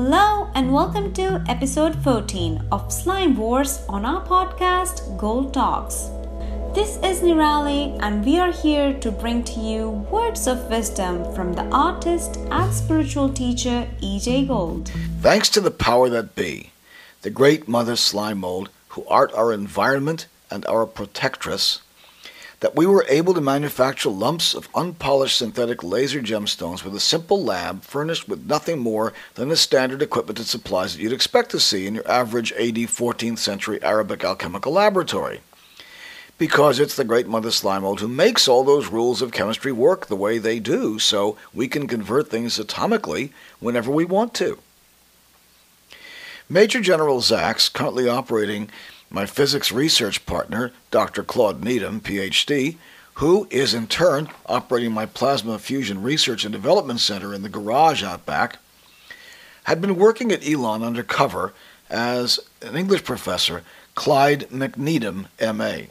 Hello and welcome to episode 14 of Slime Wars on our podcast Gold Talks. This is Nirali and we are here to bring to you words of wisdom from the artist and spiritual teacher EJ Gold. Thanks to the power that be, the great mother slime mold who art our environment and our protectress, that we were able to manufacture lumps of unpolished synthetic laser gemstones with a simple lab furnished with nothing more than the standard equipment and supplies that you'd expect to see in your average AD 14th century Arabic alchemical laboratory. Because it's the great Mother Slime Mold who makes all those rules of chemistry work the way they do, so we can convert things atomically whenever we want to. Major General Zax, currently operating my physics research partner, Dr. Claude Needham, PhD, who is in turn operating my Plasma Fusion Research and Development Center in the garage out back, had been working at Elon undercover as an English professor, Clyde McNeedham, M.A.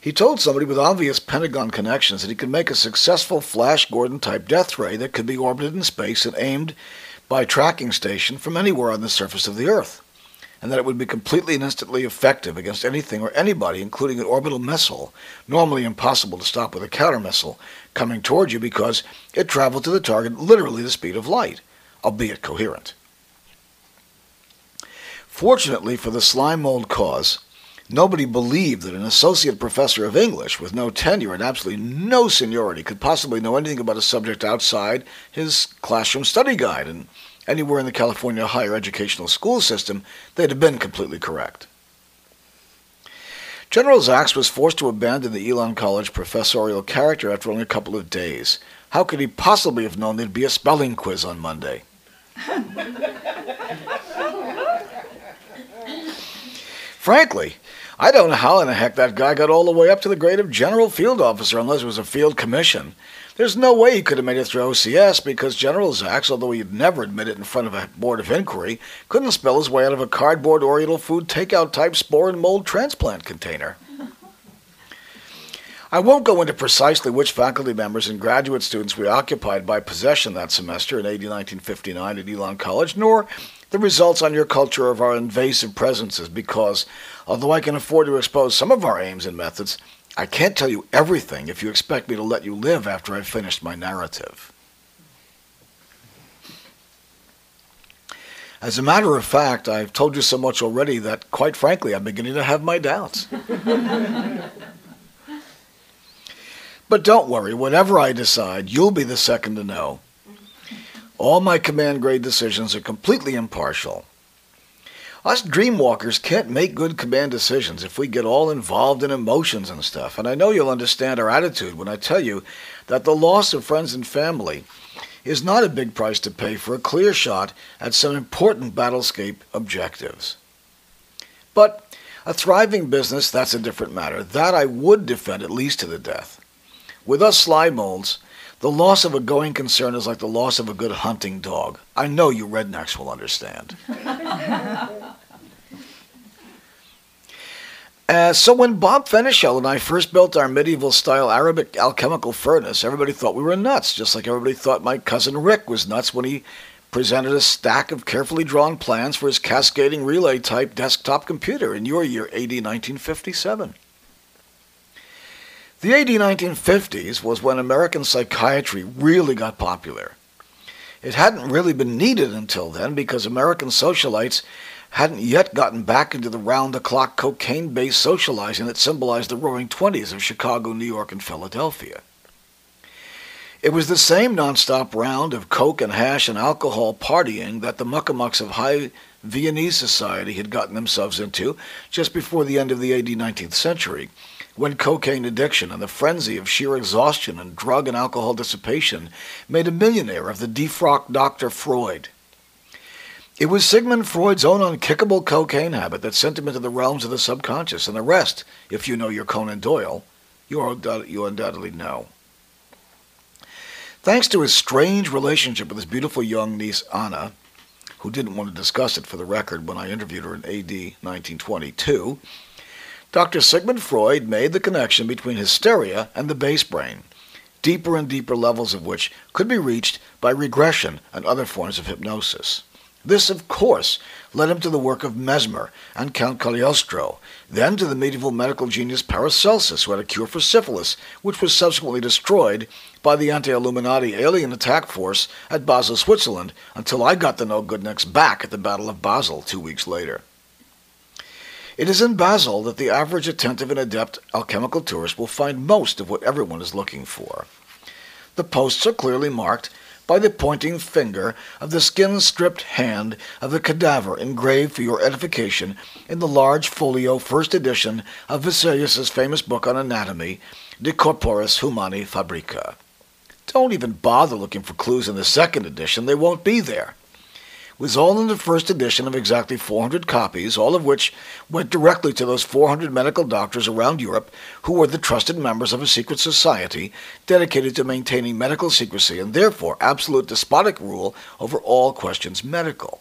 He told somebody with obvious Pentagon connections that he could make a successful Flash Gordon type death ray that could be orbited in space and aimed by tracking station from anywhere on the surface of the Earth and that it would be completely and instantly effective against anything or anybody, including an orbital missile, normally impossible to stop with a counter missile, coming towards you because it traveled to the target literally the speed of light, albeit coherent. Fortunately for the slime mold cause, nobody believed that an associate professor of English with no tenure and absolutely no seniority could possibly know anything about a subject outside his classroom study guide and anywhere in the California higher educational school system, they'd have been completely correct. General Zax was forced to abandon the Elon College professorial character after only a couple of days. How could he possibly have known there'd be a spelling quiz on Monday? Frankly, I don't know how in the heck that guy got all the way up to the grade of general field officer unless it was a field commission. There's no way he could have made it through OCS because General Zax, although he'd never admit it in front of a board of inquiry, couldn't spell his way out of a cardboard Oriental food takeout type spore and mold transplant container. I won't go into precisely which faculty members and graduate students we occupied by possession that semester in AD 1959 at Elon College, nor the results on your culture of our invasive presences, because although I can afford to expose some of our aims and methods, I can't tell you everything if you expect me to let you live after I've finished my narrative. As a matter of fact, I've told you so much already that, quite frankly, I'm beginning to have my doubts. but don't worry, whatever I decide, you'll be the second to know. All my command grade decisions are completely impartial. Us dreamwalkers can't make good command decisions if we get all involved in emotions and stuff. And I know you'll understand our attitude when I tell you that the loss of friends and family is not a big price to pay for a clear shot at some important battlescape objectives. But a thriving business, that's a different matter. That I would defend at least to the death. With us slime molds, the loss of a going concern is like the loss of a good hunting dog. I know you rednecks will understand. Uh, so when Bob Fenichel and I first built our medieval-style Arabic alchemical furnace, everybody thought we were nuts, just like everybody thought my cousin Rick was nuts when he presented a stack of carefully drawn plans for his cascading relay-type desktop computer in your year AD 1957. The AD 1950s was when American psychiatry really got popular. It hadn't really been needed until then because American socialites hadn't yet gotten back into the round the clock cocaine based socializing that symbolized the roaring 20s of Chicago, New York, and Philadelphia. It was the same nonstop round of coke and hash and alcohol partying that the muckamucks of high Viennese society had gotten themselves into just before the end of the AD 19th century, when cocaine addiction and the frenzy of sheer exhaustion and drug and alcohol dissipation made a millionaire of the defrocked Dr. Freud. It was Sigmund Freud's own unkickable cocaine habit that sent him into the realms of the subconscious, and the rest, if you know your Conan Doyle, you, you undoubtedly know. Thanks to his strange relationship with his beautiful young niece Anna, who didn't want to discuss it for the record when I interviewed her in AD 1922, Dr. Sigmund Freud made the connection between hysteria and the base brain, deeper and deeper levels of which could be reached by regression and other forms of hypnosis. This, of course, led him to the work of Mesmer and Count Cagliostro, then to the medieval medical genius Paracelsus, who had a cure for syphilis, which was subsequently destroyed by the anti-Illuminati alien attack force at Basel, Switzerland, until I got the no-good-necks back at the Battle of Basel two weeks later. It is in Basel that the average attentive and adept alchemical tourist will find most of what everyone is looking for. The posts are clearly marked by the pointing finger of the skin-stripped hand of the cadaver engraved for your edification in the large folio first edition of Vesalius's famous book on anatomy, De Corporis Humani Fabrica. Don't even bother looking for clues in the second edition, they won't be there was all in the first edition of exactly 400 copies, all of which went directly to those 400 medical doctors around Europe who were the trusted members of a secret society dedicated to maintaining medical secrecy and therefore absolute despotic rule over all questions medical.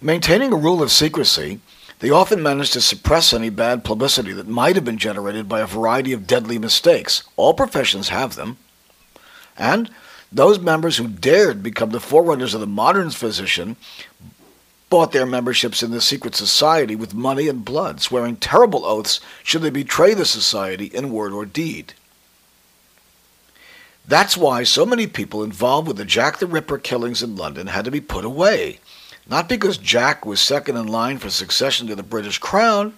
Maintaining a rule of secrecy, they often managed to suppress any bad publicity that might have been generated by a variety of deadly mistakes. All professions have them. And those members who dared become the forerunners of the modern physician bought their memberships in the secret society with money and blood, swearing terrible oaths should they betray the society in word or deed. That's why so many people involved with the Jack the Ripper killings in London had to be put away. Not because Jack was second in line for succession to the British crown,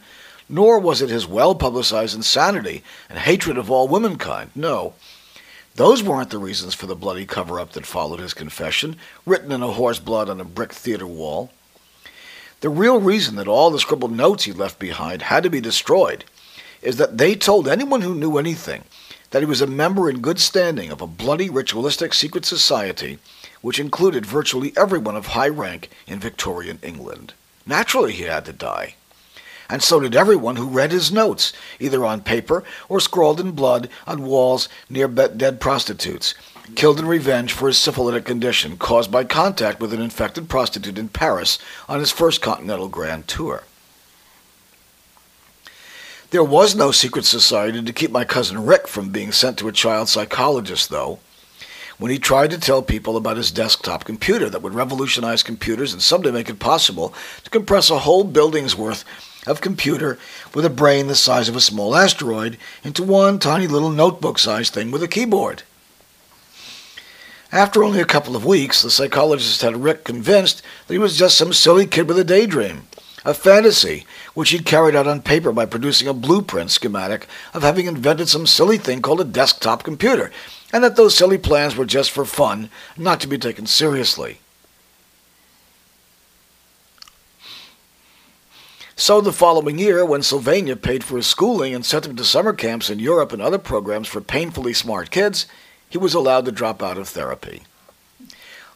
nor was it his well publicized insanity and hatred of all womankind. No, those weren't the reasons for the bloody cover up that followed his confession, written in a horse blood on a brick theater wall. The real reason that all the scribbled notes he left behind had to be destroyed is that they told anyone who knew anything that he was a member in good standing of a bloody ritualistic secret society which included virtually everyone of high rank in Victorian England. Naturally, he had to die and so did everyone who read his notes, either on paper or scrawled in blood on walls near dead prostitutes, killed in revenge for his syphilitic condition caused by contact with an infected prostitute in Paris on his first Continental Grand Tour. There was no secret society to keep my cousin Rick from being sent to a child psychologist, though. When he tried to tell people about his desktop computer that would revolutionize computers and someday make it possible to compress a whole building's worth of computer with a brain the size of a small asteroid into one tiny little notebook-sized thing with a keyboard. After only a couple of weeks, the psychologist had Rick convinced that he was just some silly kid with a daydream, a fantasy which he'd carried out on paper by producing a blueprint schematic of having invented some silly thing called a desktop computer, and that those silly plans were just for fun, not to be taken seriously. So the following year, when Sylvania paid for his schooling and sent him to summer camps in Europe and other programs for painfully smart kids, he was allowed to drop out of therapy.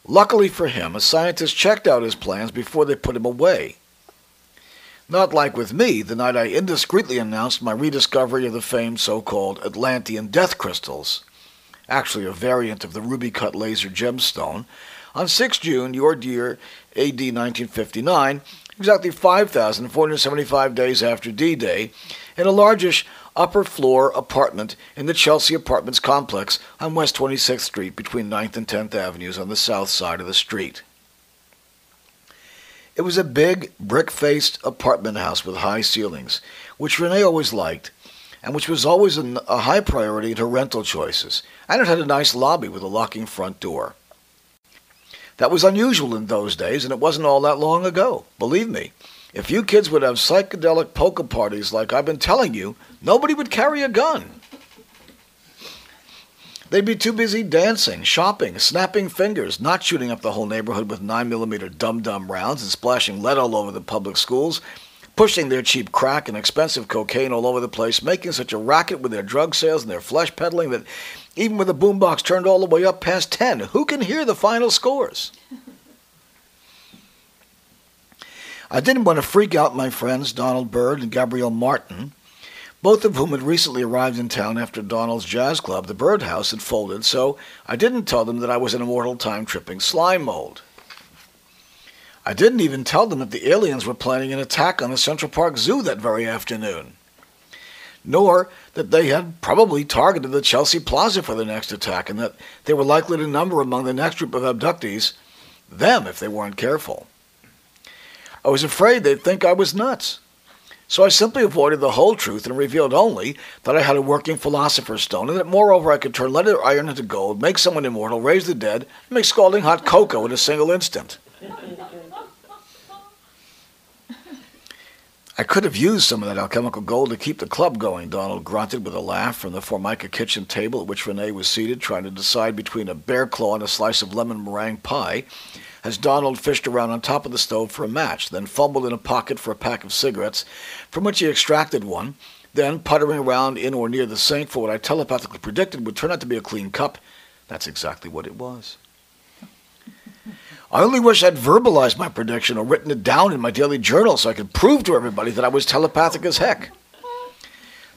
Luckily for him, a scientist checked out his plans before they put him away. Not like with me, the night I indiscreetly announced my rediscovery of the famed so-called Atlantean death crystals, actually a variant of the ruby-cut laser gemstone, on 6 June, your dear AD 1959, exactly 5,475 days after D-Day, in a largish upper floor apartment in the Chelsea Apartments complex on West 26th Street between 9th and 10th Avenues on the south side of the street. It was a big, brick-faced apartment house with high ceilings, which Renee always liked, and which was always a high priority in her rental choices, and it had a nice lobby with a locking front door. That was unusual in those days, and it wasn't all that long ago. Believe me, if you kids would have psychedelic poker parties like I've been telling you, nobody would carry a gun. They'd be too busy dancing, shopping, snapping fingers, not shooting up the whole neighborhood with 9mm dum-dum rounds and splashing lead all over the public schools, pushing their cheap crack and expensive cocaine all over the place, making such a racket with their drug sales and their flesh peddling that even with the boombox turned all the way up past 10, who can hear the final scores? I didn't want to freak out my friends Donald Byrd and Gabrielle Martin, both of whom had recently arrived in town after Donald's jazz club, the Birdhouse, had folded, so I didn't tell them that I was an immortal time-tripping slime mold. I didn't even tell them that the aliens were planning an attack on the Central Park Zoo that very afternoon. nor that they had probably targeted the Chelsea Plaza for the next attack and that they were likely to number among the next group of abductees them if they weren't careful. I was afraid they'd think I was nuts. So I simply avoided the whole truth and revealed only that I had a working philosopher's stone, and that moreover I could turn lead or iron into gold, make someone immortal, raise the dead, and make scalding hot cocoa in a single instant. I could have used some of that alchemical gold to keep the club going, Donald grunted with a laugh from the Formica kitchen table at which Renee was seated, trying to decide between a bear claw and a slice of lemon meringue pie, as Donald fished around on top of the stove for a match, then fumbled in a pocket for a pack of cigarettes, from which he extracted one, then, puttering around in or near the sink for what I telepathically predicted would turn out to be a clean cup. That's exactly what it was. I only wish I'd verbalized my prediction or written it down in my daily journal so I could prove to everybody that I was telepathic as heck.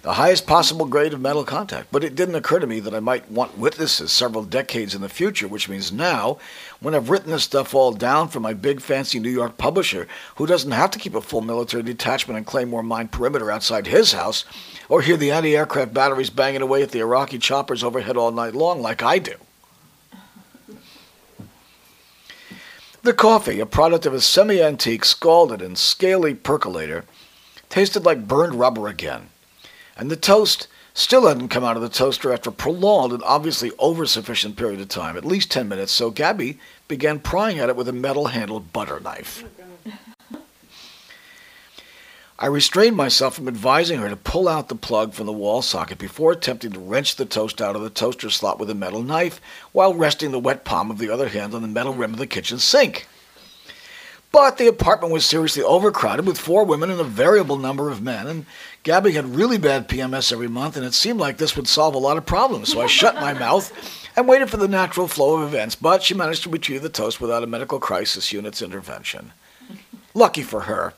The highest possible grade of mental contact. But it didn't occur to me that I might want witnesses several decades in the future, which means now, when I've written this stuff all down for my big fancy New York publisher, who doesn't have to keep a full military detachment and Claymore mine perimeter outside his house, or hear the anti aircraft batteries banging away at the Iraqi choppers overhead all night long like I do. The coffee, a product of a semi antique, scalded and scaly percolator, tasted like burned rubber again. And the toast still hadn't come out of the toaster after a prolonged and obviously over sufficient period of time, at least ten minutes, so Gabby began prying at it with a metal handled butter knife. I restrained myself from advising her to pull out the plug from the wall socket before attempting to wrench the toast out of the toaster slot with a metal knife while resting the wet palm of the other hand on the metal rim of the kitchen sink. But the apartment was seriously overcrowded with four women and a variable number of men, and Gabby had really bad PMS every month, and it seemed like this would solve a lot of problems. So I shut my mouth and waited for the natural flow of events, but she managed to retrieve the toast without a medical crisis unit's intervention. Lucky for her.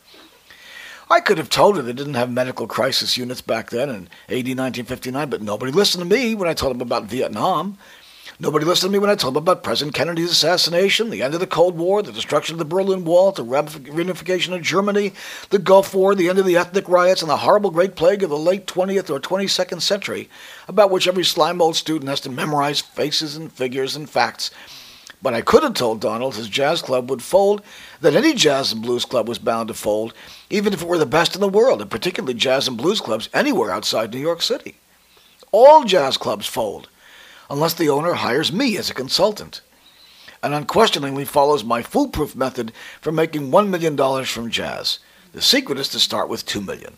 I could have told her they didn't have medical crisis units back then in AD 1959, but nobody listened to me when I told them about Vietnam. Nobody listened to me when I told them about President Kennedy's assassination, the end of the Cold War, the destruction of the Berlin Wall, the reunification of Germany, the Gulf War, the end of the ethnic riots, and the horrible Great Plague of the late 20th or 22nd century, about which every slime old student has to memorize faces and figures and facts. But I could have told Donald his jazz club would fold, that any jazz and blues club was bound to fold, even if it were the best in the world, and particularly jazz and blues clubs anywhere outside New York City. All jazz clubs fold, unless the owner hires me as a consultant, and unquestioningly follows my foolproof method for making $1 million from jazz. The secret is to start with $2 million.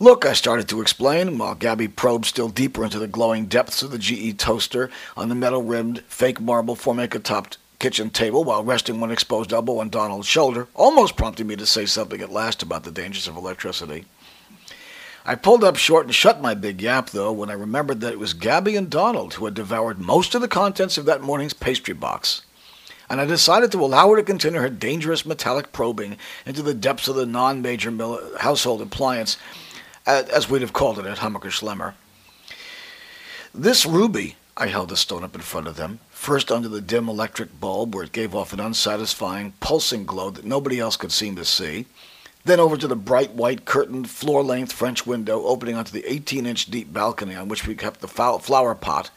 Look, I started to explain, while Gabby probed still deeper into the glowing depths of the GE toaster on the metal rimmed, fake marble Formica topped kitchen table while resting one exposed elbow on Donald's shoulder, almost prompting me to say something at last about the dangers of electricity. I pulled up short and shut my big yap, though, when I remembered that it was Gabby and Donald who had devoured most of the contents of that morning's pastry box. And I decided to allow her to continue her dangerous metallic probing into the depths of the non major household appliance as we'd have called it at Hammacher Schlemmer. This ruby, I held the stone up in front of them, first under the dim electric bulb where it gave off an unsatisfying, pulsing glow that nobody else could seem to see, then over to the bright white curtained floor length French window opening onto the 18 inch deep balcony on which we kept the flower pot,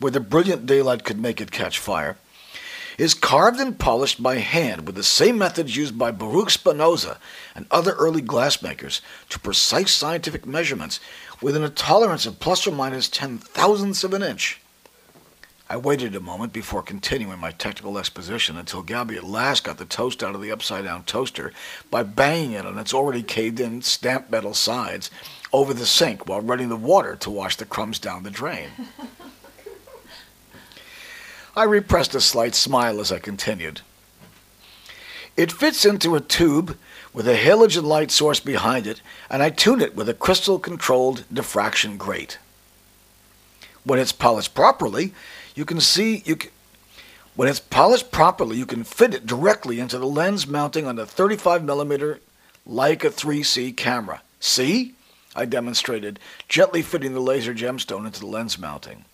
where the brilliant daylight could make it catch fire is carved and polished by hand with the same methods used by Baruch Spinoza and other early glassmakers to precise scientific measurements within a tolerance of plus or minus ten thousandths of an inch. I waited a moment before continuing my technical exposition until Gabby at last got the toast out of the upside down toaster by banging it on its already caved in stamped metal sides over the sink while running the water to wash the crumbs down the drain. I repressed a slight smile as I continued. It fits into a tube with a halogen light source behind it, and I tune it with a crystal controlled diffraction grate. When it's polished properly, you can see you can, when it's polished properly, you can fit it directly into the lens mounting on the 35mm Leica 3C camera. See? I demonstrated, gently fitting the laser gemstone into the lens mounting.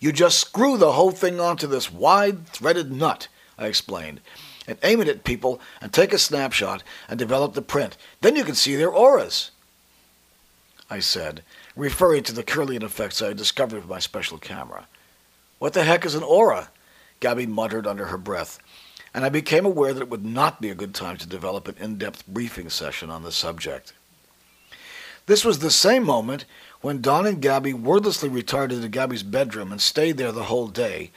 You just screw the whole thing onto this wide threaded nut, I explained, and aim it at people and take a snapshot and develop the print. Then you can see their auras. I said, referring to the Kirlian effects I had discovered with my special camera. What the heck is an aura? Gabby muttered under her breath, and I became aware that it would not be a good time to develop an in-depth briefing session on the subject. This was the same moment when Don and Gabby wordlessly retired into Gabby's bedroom and stayed there the whole day,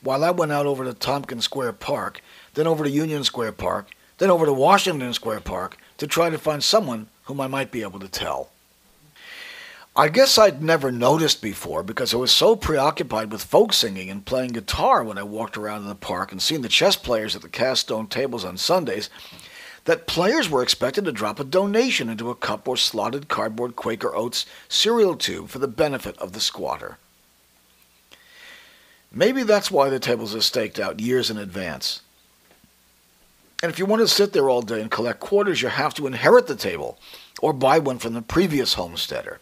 while I went out over to Tompkins Square Park, then over to Union Square Park, then over to Washington Square Park to try to find someone whom I might be able to tell. I guess I'd never noticed before because I was so preoccupied with folk singing and playing guitar when I walked around in the park and seen the chess players at the cast stone tables on Sundays that players were expected to drop a donation into a cup or slotted cardboard Quaker Oats cereal tube for the benefit of the squatter. Maybe that's why the tables are staked out years in advance. And if you want to sit there all day and collect quarters, you have to inherit the table or buy one from the previous homesteader.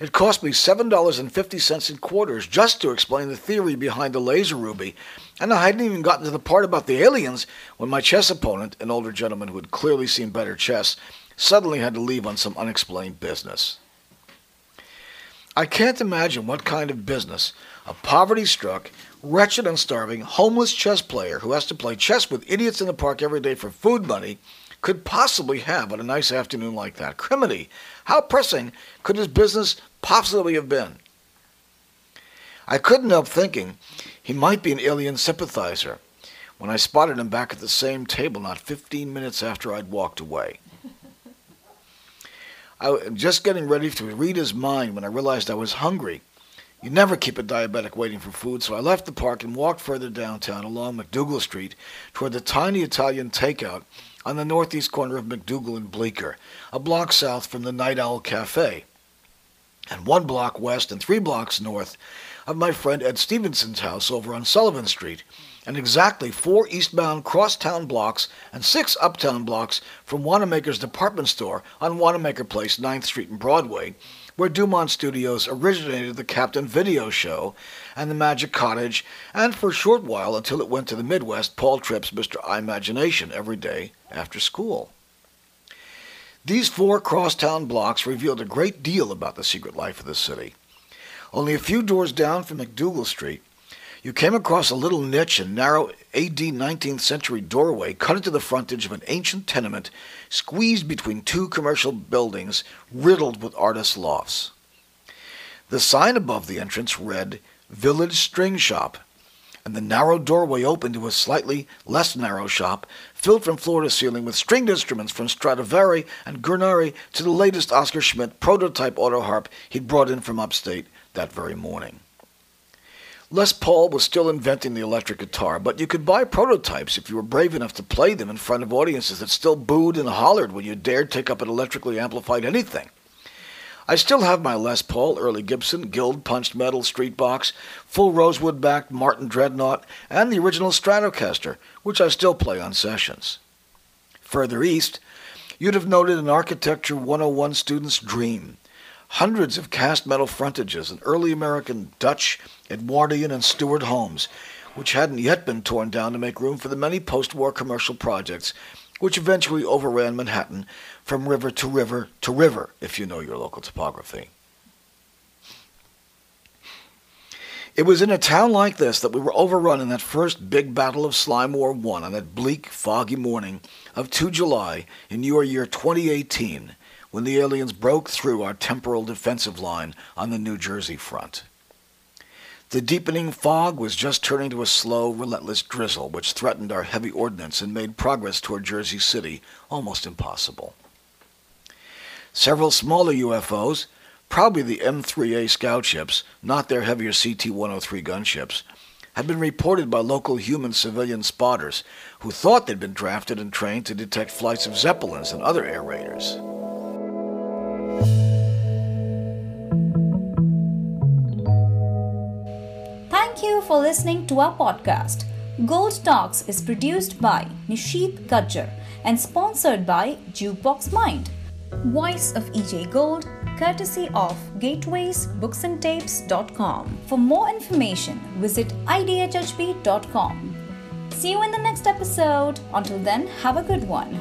It cost me $7.50 in quarters just to explain the theory behind the laser ruby, and I hadn't even gotten to the part about the aliens when my chess opponent, an older gentleman who had clearly seen better chess, suddenly had to leave on some unexplained business. I can't imagine what kind of business a poverty struck, wretched and starving, homeless chess player who has to play chess with idiots in the park every day for food money could possibly have on a nice afternoon like that. Criminy, how pressing could his business possibly have been? I couldn't help thinking he might be an alien sympathizer when I spotted him back at the same table not 15 minutes after I'd walked away. I was just getting ready to read his mind when I realized I was hungry. You never keep a diabetic waiting for food, so I left the park and walked further downtown along MacDougal Street toward the tiny Italian takeout on the northeast corner of MacDougal and Bleecker, a block south from the Night Owl Cafe, and one block west and three blocks north of my friend Ed Stevenson's house over on Sullivan Street, and exactly four eastbound crosstown blocks and six uptown blocks from Wanamaker's department store on Wanamaker Place, 9th Street and Broadway, where Dumont Studios originated the Captain Video Show and the Magic Cottage, and for a short while until it went to the Midwest, Paul Tripp's Mr. Imagination every day after school. These four crosstown blocks revealed a great deal about the secret life of the city. Only a few doors down from MacDougal Street, you came across a little niche and narrow AD 19th century doorway cut into the frontage of an ancient tenement squeezed between two commercial buildings riddled with artist lofts. The sign above the entrance read Village String Shop, and the narrow doorway opened to a slightly less narrow shop filled from floor to ceiling with stringed instruments from Stradivari and Guarneri to the latest Oscar Schmidt prototype auto harp he'd brought in from upstate that very morning. Les Paul was still inventing the electric guitar, but you could buy prototypes if you were brave enough to play them in front of audiences that still booed and hollered when you dared take up an electrically amplified anything. I still have my Les Paul, early Gibson, Guild, punched metal street box, full rosewood backed Martin Dreadnought, and the original Stratocaster, which I still play on sessions. Further east, you'd have noted an Architecture 101 student's dream hundreds of cast metal frontages in early American Dutch, Edwardian, and Stuart homes, which hadn't yet been torn down to make room for the many post war commercial projects which eventually overran Manhattan from river to river to river, if you know your local topography. It was in a town like this that we were overrun in that first big battle of Slime War 1 on that bleak, foggy morning of 2 July in your year 2018 when the aliens broke through our temporal defensive line on the New Jersey front. The deepening fog was just turning to a slow, relentless drizzle which threatened our heavy ordnance and made progress toward Jersey City almost impossible. Several smaller UFOs, probably the M3A scout ships, not their heavier CT 103 gunships, had been reported by local human civilian spotters who thought they'd been drafted and trained to detect flights of Zeppelins and other air raiders. Thank you for listening to our podcast. Gold Talks is produced by Nishit Gajjar and sponsored by Jukebox Mind. Voice of EJ Gold, courtesy of gatewaysbooksandtapes.com. For more information, visit idhhb.com. See you in the next episode. Until then, have a good one.